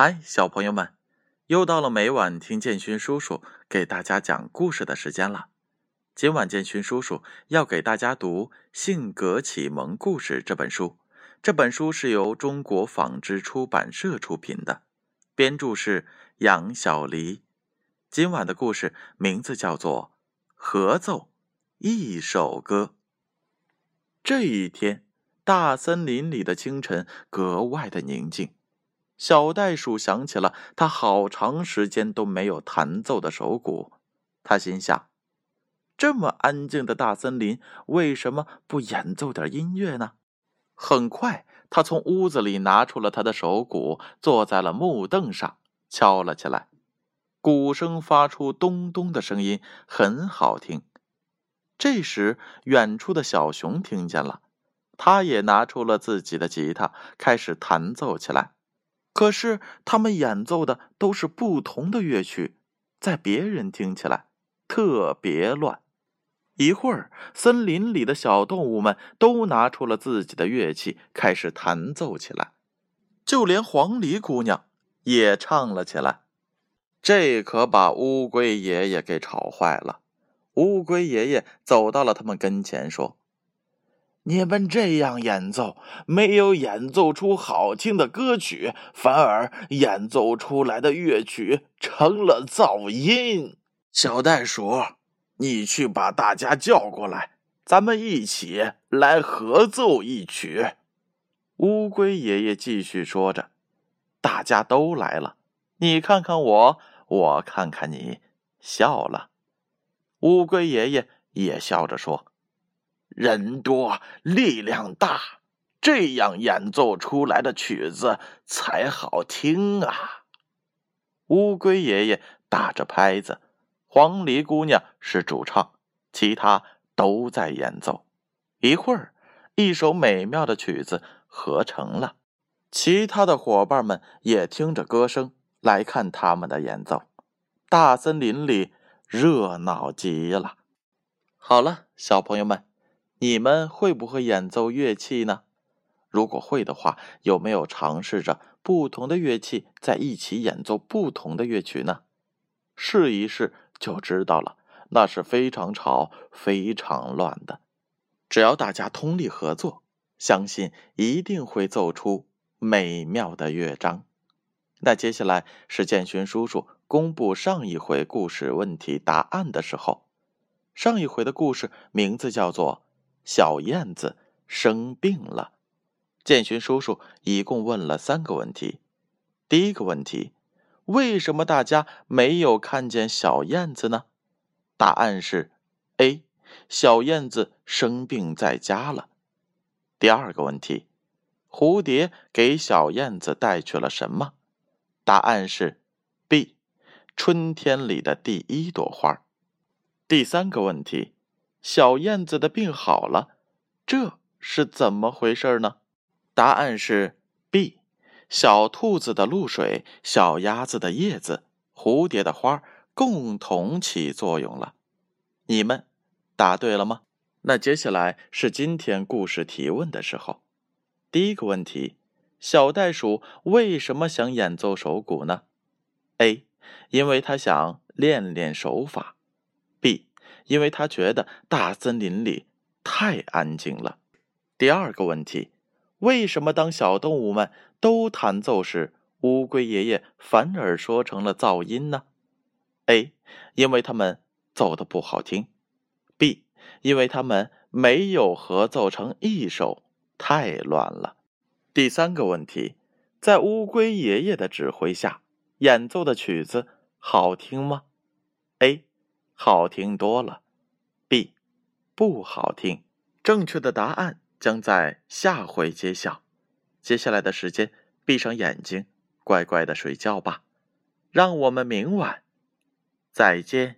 嗨，小朋友们，又到了每晚听建勋叔叔给大家讲故事的时间了。今晚建勋叔叔要给大家读《性格启蒙故事》这本书。这本书是由中国纺织出版社出品的，编著是杨小黎。今晚的故事名字叫做《合奏一首歌》。这一天，大森林里的清晨格外的宁静。小袋鼠想起了他好长时间都没有弹奏的手鼓，他心想：这么安静的大森林，为什么不演奏点音乐呢？很快，他从屋子里拿出了他的手鼓，坐在了木凳上，敲了起来。鼓声发出咚咚的声音，很好听。这时，远处的小熊听见了，他也拿出了自己的吉他，开始弹奏起来。可是他们演奏的都是不同的乐曲，在别人听起来特别乱。一会儿，森林里的小动物们都拿出了自己的乐器，开始弹奏起来。就连黄鹂姑娘也唱了起来，这可把乌龟爷爷给吵坏了。乌龟爷爷走到了他们跟前，说。你们这样演奏，没有演奏出好听的歌曲，反而演奏出来的乐曲成了噪音。小袋鼠，你去把大家叫过来，咱们一起来合奏一曲。乌龟爷爷继续说着，大家都来了，你看看我，我看看你，笑了。乌龟爷爷也笑着说。人多力量大，这样演奏出来的曲子才好听啊！乌龟爷爷打着拍子，黄鹂姑娘是主唱，其他都在演奏。一会儿，一首美妙的曲子合成了，其他的伙伴们也听着歌声来看他们的演奏。大森林里热闹极了。好了，小朋友们。你们会不会演奏乐器呢？如果会的话，有没有尝试着不同的乐器在一起演奏不同的乐曲呢？试一试就知道了，那是非常吵、非常乱的。只要大家通力合作，相信一定会奏出美妙的乐章。那接下来是建勋叔叔公布上一回故事问题答案的时候。上一回的故事名字叫做。小燕子生病了，建勋叔叔一共问了三个问题。第一个问题：为什么大家没有看见小燕子呢？答案是 A，小燕子生病在家了。第二个问题：蝴蝶给小燕子带去了什么？答案是 B，春天里的第一朵花。第三个问题。小燕子的病好了，这是怎么回事呢？答案是 B。小兔子的露水，小鸭子的叶子，蝴蝶的花共同起作用了。你们答对了吗？那接下来是今天故事提问的时候。第一个问题：小袋鼠为什么想演奏手鼓呢？A. 因为他想练练手法。因为他觉得大森林里太安静了。第二个问题，为什么当小动物们都弹奏时，乌龟爷爷反而说成了噪音呢？A. 因为他们奏的不好听。B. 因为他们没有合奏成一首，太乱了。第三个问题，在乌龟爷爷的指挥下演奏的曲子好听吗？A. 好听多了，B 不好听。正确的答案将在下回揭晓。接下来的时间，闭上眼睛，乖乖的睡觉吧。让我们明晚再见。